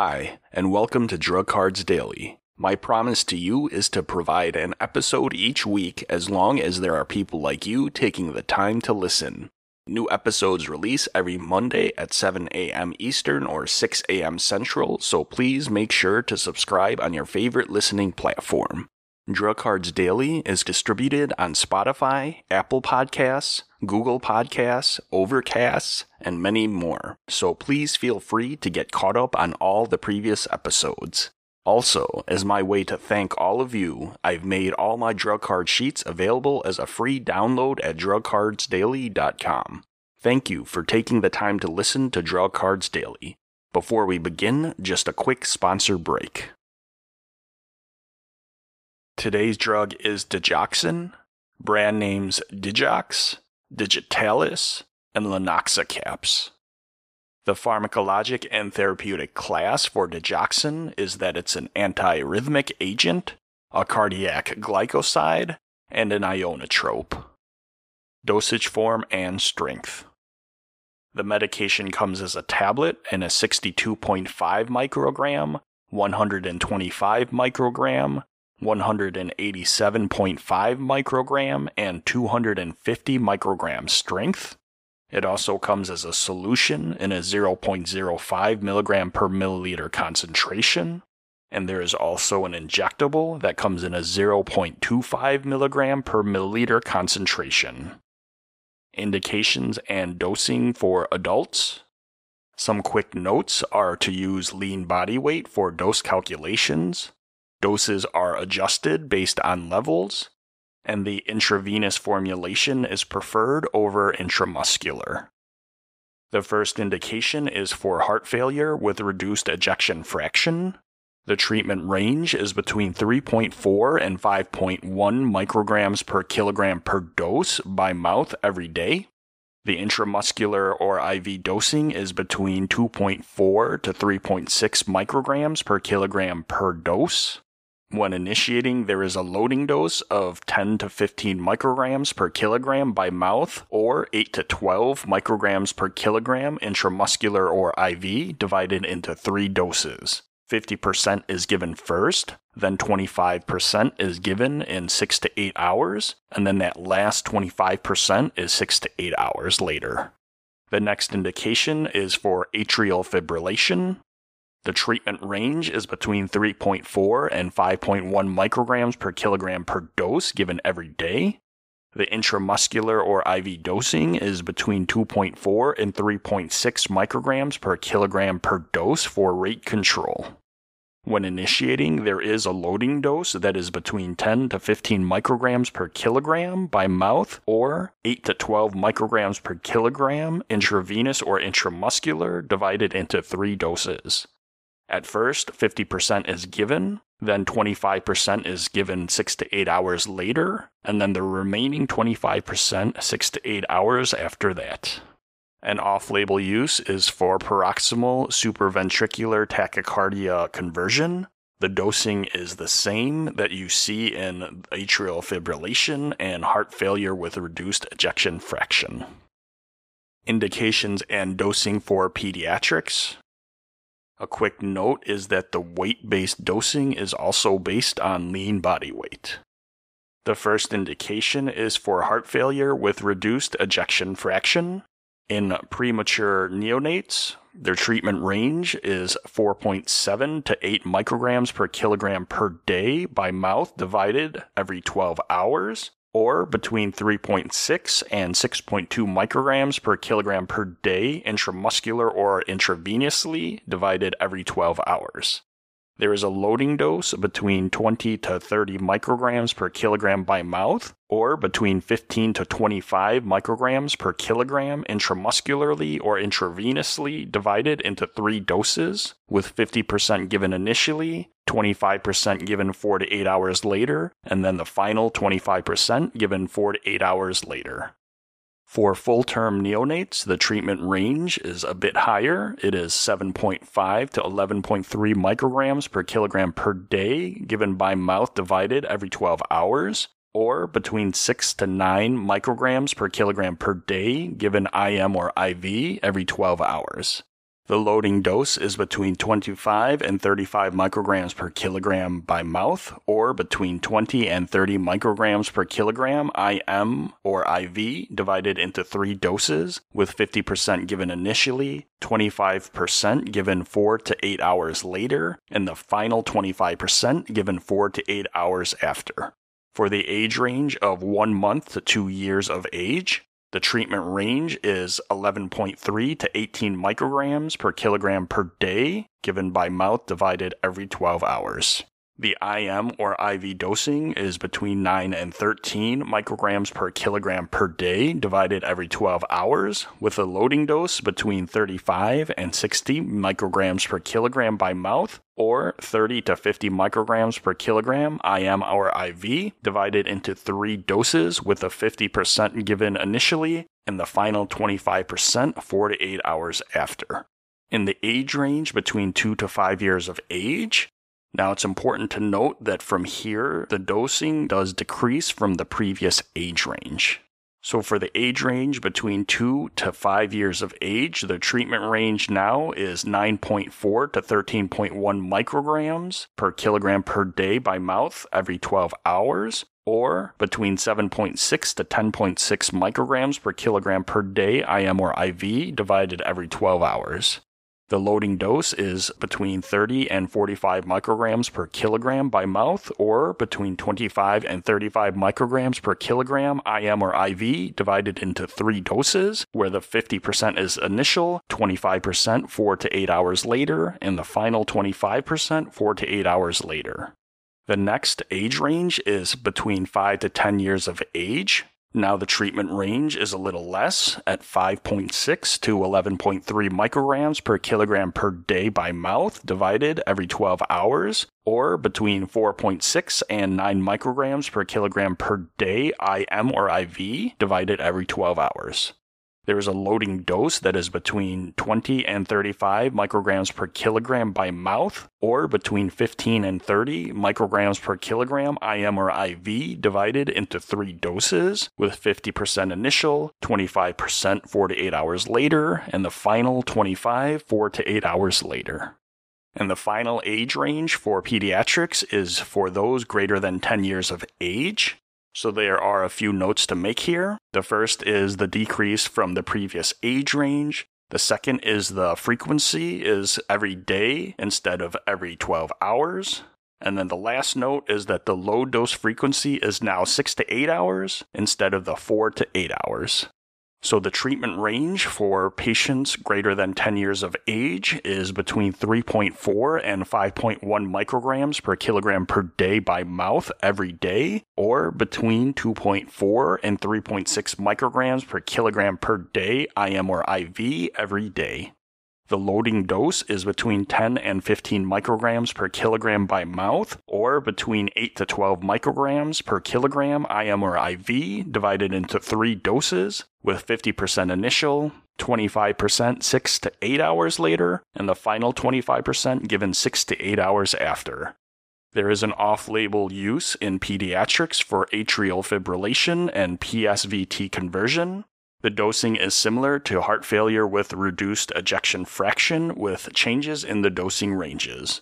Hi, and welcome to Drug Cards Daily. My promise to you is to provide an episode each week as long as there are people like you taking the time to listen. New episodes release every Monday at 7 a.m. Eastern or 6 a.m. Central, so please make sure to subscribe on your favorite listening platform. Drug Cards Daily is distributed on Spotify, Apple Podcasts, Google Podcasts, Overcasts, and many more, so please feel free to get caught up on all the previous episodes. Also, as my way to thank all of you, I've made all my drug card sheets available as a free download at drugcardsdaily.com. Thank you for taking the time to listen to Drug Cards Daily. Before we begin, just a quick sponsor break. Today's drug is digoxin, brand names Digox, Digitalis, and Lanoxicaps. The pharmacologic and therapeutic class for digoxin is that it's an antiarrhythmic agent, a cardiac glycoside, and an ionotrope. Dosage form and strength. The medication comes as a tablet in a 62.5 microgram, 125 microgram, 187.5 microgram, and 250 microgram strength. It also comes as a solution in a 0.05 milligram per milliliter concentration. And there is also an injectable that comes in a 0.25 milligram per milliliter concentration. Indications and dosing for adults. Some quick notes are to use lean body weight for dose calculations. Doses are adjusted based on levels, and the intravenous formulation is preferred over intramuscular. The first indication is for heart failure with reduced ejection fraction. The treatment range is between 3.4 and 5.1 micrograms per kilogram per dose by mouth every day. The intramuscular or IV dosing is between 2.4 to 3.6 micrograms per kilogram per dose. When initiating, there is a loading dose of 10 to 15 micrograms per kilogram by mouth or 8 to 12 micrograms per kilogram intramuscular or IV divided into three doses. 50% is given first, then 25% is given in 6 to 8 hours, and then that last 25% is 6 to 8 hours later. The next indication is for atrial fibrillation, the treatment range is between 3.4 and 5.1 micrograms per kilogram per dose given every day. The intramuscular or IV dosing is between 2.4 and 3.6 micrograms per kilogram per dose for rate control. When initiating, there is a loading dose that is between 10 to 15 micrograms per kilogram by mouth or 8 to 12 micrograms per kilogram intravenous or intramuscular divided into three doses. At first, 50% is given, then 25% is given 6 to 8 hours later, and then the remaining 25% 6 to 8 hours after that. An off label use is for paroxysmal supraventricular tachycardia conversion. The dosing is the same that you see in atrial fibrillation and heart failure with reduced ejection fraction. Indications and dosing for pediatrics. A quick note is that the weight based dosing is also based on lean body weight. The first indication is for heart failure with reduced ejection fraction. In premature neonates, their treatment range is 4.7 to 8 micrograms per kilogram per day by mouth divided every 12 hours or between 3.6 and 6.2 micrograms per kilogram per day intramuscular or intravenously divided every 12 hours. There is a loading dose between 20 to 30 micrograms per kilogram by mouth, or between 15 to 25 micrograms per kilogram intramuscularly or intravenously divided into three doses, with 50% given initially, 25% given 4 to 8 hours later, and then the final 25% given 4 to 8 hours later. For full term neonates, the treatment range is a bit higher. It is 7.5 to 11.3 micrograms per kilogram per day, given by mouth divided every 12 hours, or between 6 to 9 micrograms per kilogram per day, given IM or IV every 12 hours. The loading dose is between 25 and 35 micrograms per kilogram by mouth, or between 20 and 30 micrograms per kilogram IM or IV, divided into three doses, with 50% given initially, 25% given 4 to 8 hours later, and the final 25% given 4 to 8 hours after. For the age range of 1 month to 2 years of age, the treatment range is 11.3 to 18 micrograms per kilogram per day, given by mouth divided every 12 hours. The IM or IV dosing is between 9 and 13 micrograms per kilogram per day, divided every 12 hours, with a loading dose between 35 and 60 micrograms per kilogram by mouth, or 30 to 50 micrograms per kilogram IM or IV, divided into three doses, with a 50% given initially and the final 25% 4 to 8 hours after. In the age range between 2 to 5 years of age, now, it's important to note that from here, the dosing does decrease from the previous age range. So, for the age range between 2 to 5 years of age, the treatment range now is 9.4 to 13.1 micrograms per kilogram per day by mouth every 12 hours, or between 7.6 to 10.6 micrograms per kilogram per day IM or IV divided every 12 hours. The loading dose is between 30 and 45 micrograms per kilogram by mouth, or between 25 and 35 micrograms per kilogram IM or IV, divided into three doses, where the 50% is initial, 25% 4 to 8 hours later, and the final 25% 4 to 8 hours later. The next age range is between 5 to 10 years of age, now the treatment range is a little less at 5.6 to 11.3 micrograms per kilogram per day by mouth, divided every 12 hours, or between 4.6 and 9 micrograms per kilogram per day IM or IV, divided every 12 hours. There is a loading dose that is between 20 and 35 micrograms per kilogram by mouth, or between 15 and 30 micrograms per kilogram IM or IV, divided into three doses, with 50% initial, 25% 4 to 8 hours later, and the final 25 4 to 8 hours later. And the final age range for pediatrics is for those greater than 10 years of age. So there are a few notes to make here. The first is the decrease from the previous age range. The second is the frequency is every day instead of every 12 hours. And then the last note is that the low dose frequency is now 6 to 8 hours instead of the 4 to 8 hours. So the treatment range for patients greater than 10 years of age is between 3.4 and 5.1 micrograms per kilogram per day by mouth every day, or between 2.4 and 3.6 micrograms per kilogram per day IM or IV every day. The loading dose is between 10 and 15 micrograms per kilogram by mouth, or between 8 to 12 micrograms per kilogram IM or IV, divided into three doses, with 50% initial, 25% 6 to 8 hours later, and the final 25% given 6 to 8 hours after. There is an off label use in pediatrics for atrial fibrillation and PSVT conversion, the dosing is similar to heart failure with reduced ejection fraction with changes in the dosing ranges.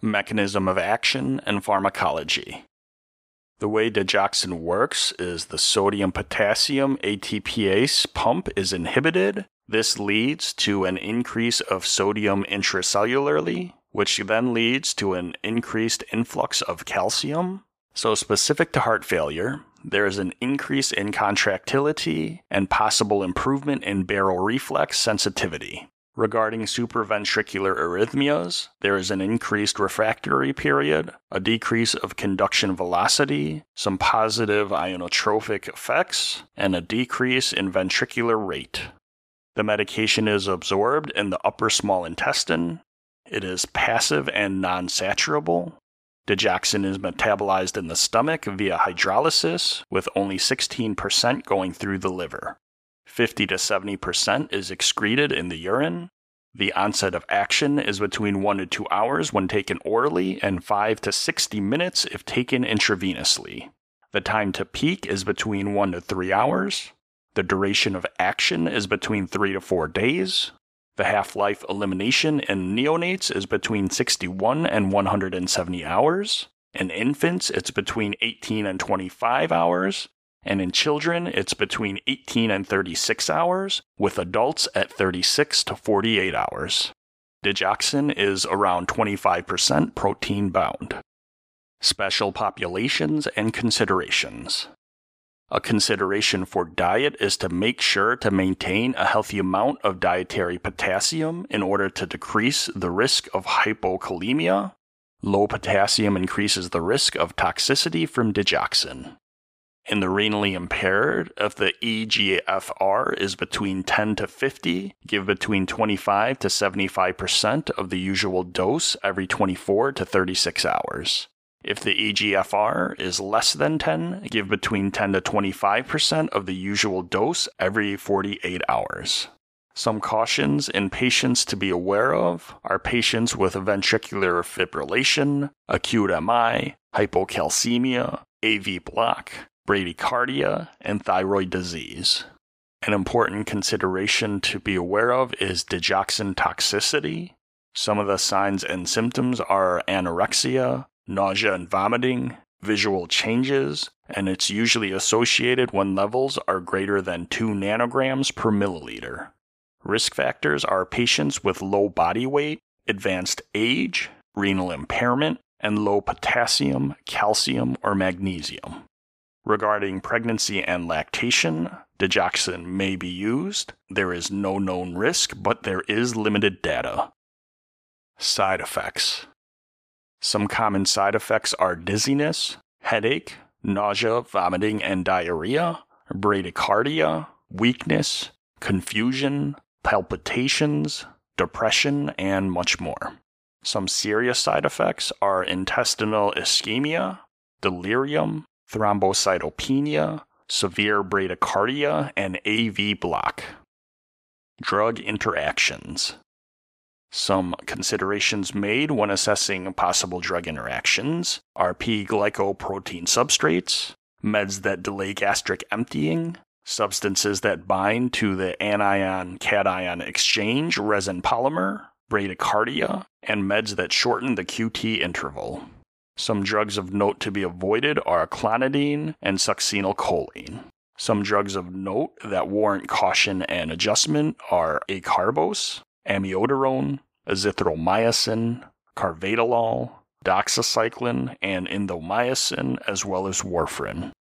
Mechanism of action and pharmacology. The way digoxin works is the sodium potassium ATPase pump is inhibited. This leads to an increase of sodium intracellularly, which then leads to an increased influx of calcium. So, specific to heart failure, there is an increase in contractility and possible improvement in baroreflex sensitivity. Regarding supraventricular arrhythmias, there is an increased refractory period, a decrease of conduction velocity, some positive inotropic effects, and a decrease in ventricular rate. The medication is absorbed in the upper small intestine. It is passive and non saturable, Digoxin is metabolized in the stomach via hydrolysis, with only 16% going through the liver. 50 to 70% is excreted in the urine. The onset of action is between 1 to 2 hours when taken orally and 5 to 60 minutes if taken intravenously. The time to peak is between 1 to 3 hours. The duration of action is between 3 to 4 days. The half life elimination in neonates is between 61 and 170 hours. In infants, it's between 18 and 25 hours. And in children, it's between 18 and 36 hours, with adults at 36 to 48 hours. Digoxin is around 25% protein bound. Special populations and considerations. A consideration for diet is to make sure to maintain a healthy amount of dietary potassium in order to decrease the risk of hypokalemia. Low potassium increases the risk of toxicity from digoxin. In the renally impaired, if the EGFR is between 10 to 50, give between 25 to 75% of the usual dose every 24 to 36 hours. If the EGFR is less than 10, give between 10 to 25% of the usual dose every 48 hours. Some cautions in patients to be aware of are patients with ventricular fibrillation, acute MI, hypocalcemia, AV block, bradycardia, and thyroid disease. An important consideration to be aware of is digoxin toxicity. Some of the signs and symptoms are anorexia, nausea and vomiting, visual changes, and it's usually associated when levels are greater than 2 nanograms per milliliter. Risk factors are patients with low body weight, advanced age, renal impairment, and low potassium, calcium, or magnesium. Regarding pregnancy and lactation, digoxin may be used. There is no known risk, but there is limited data. Side effects some common side effects are dizziness, headache, nausea, vomiting, and diarrhea, bradycardia, weakness, confusion, palpitations, depression, and much more. Some serious side effects are intestinal ischemia, delirium, thrombocytopenia, severe bradycardia, and AV block. Drug interactions. Some considerations made when assessing possible drug interactions are P glycoprotein substrates, meds that delay gastric emptying, substances that bind to the anion cation exchange resin polymer, bradycardia, and meds that shorten the QT interval. Some drugs of note to be avoided are clonidine and succinylcholine. Some drugs of note that warrant caution and adjustment are acarbose, amiodarone, azithromycin, carvedilol, doxycycline, and indomycin, as well as warfarin.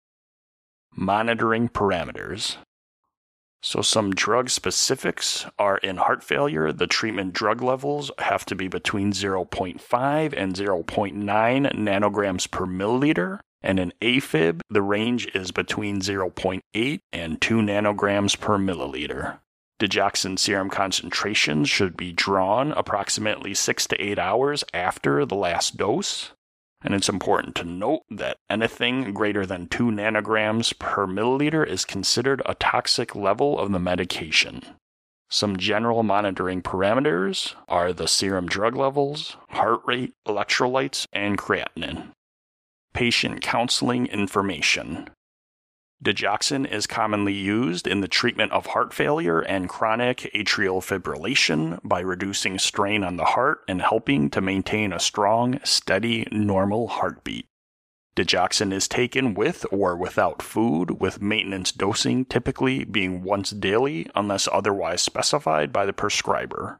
Monitoring parameters. So, some drug specifics are in heart failure, the treatment drug levels have to be between 0.5 and 0.9 nanograms per milliliter. And in AFib, the range is between 0.8 and 2 nanograms per milliliter. Digoxin serum concentrations should be drawn approximately 6 to 8 hours after the last dose. And it's important to note that anything greater than 2 nanograms per milliliter is considered a toxic level of the medication. Some general monitoring parameters are the serum drug levels, heart rate, electrolytes, and creatinine. Patient counseling information. Digoxin is commonly used in the treatment of heart failure and chronic atrial fibrillation by reducing strain on the heart and helping to maintain a strong, steady, normal heartbeat. Digoxin is taken with or without food, with maintenance dosing typically being once daily unless otherwise specified by the prescriber.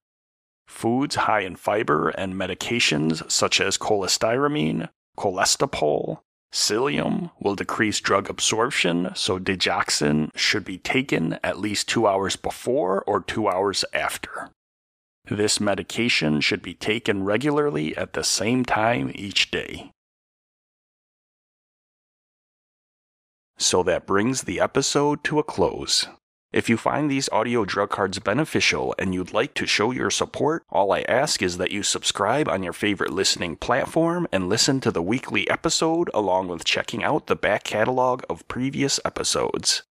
Foods high in fiber and medications such as cholestyramine, cholestyramine, Psyllium will decrease drug absorption, so digoxin should be taken at least two hours before or two hours after. This medication should be taken regularly at the same time each day. So that brings the episode to a close. If you find these audio drug cards beneficial and you'd like to show your support, all I ask is that you subscribe on your favorite listening platform and listen to the weekly episode along with checking out the back catalog of previous episodes.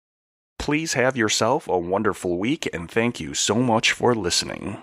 Please have yourself a wonderful week and thank you so much for listening.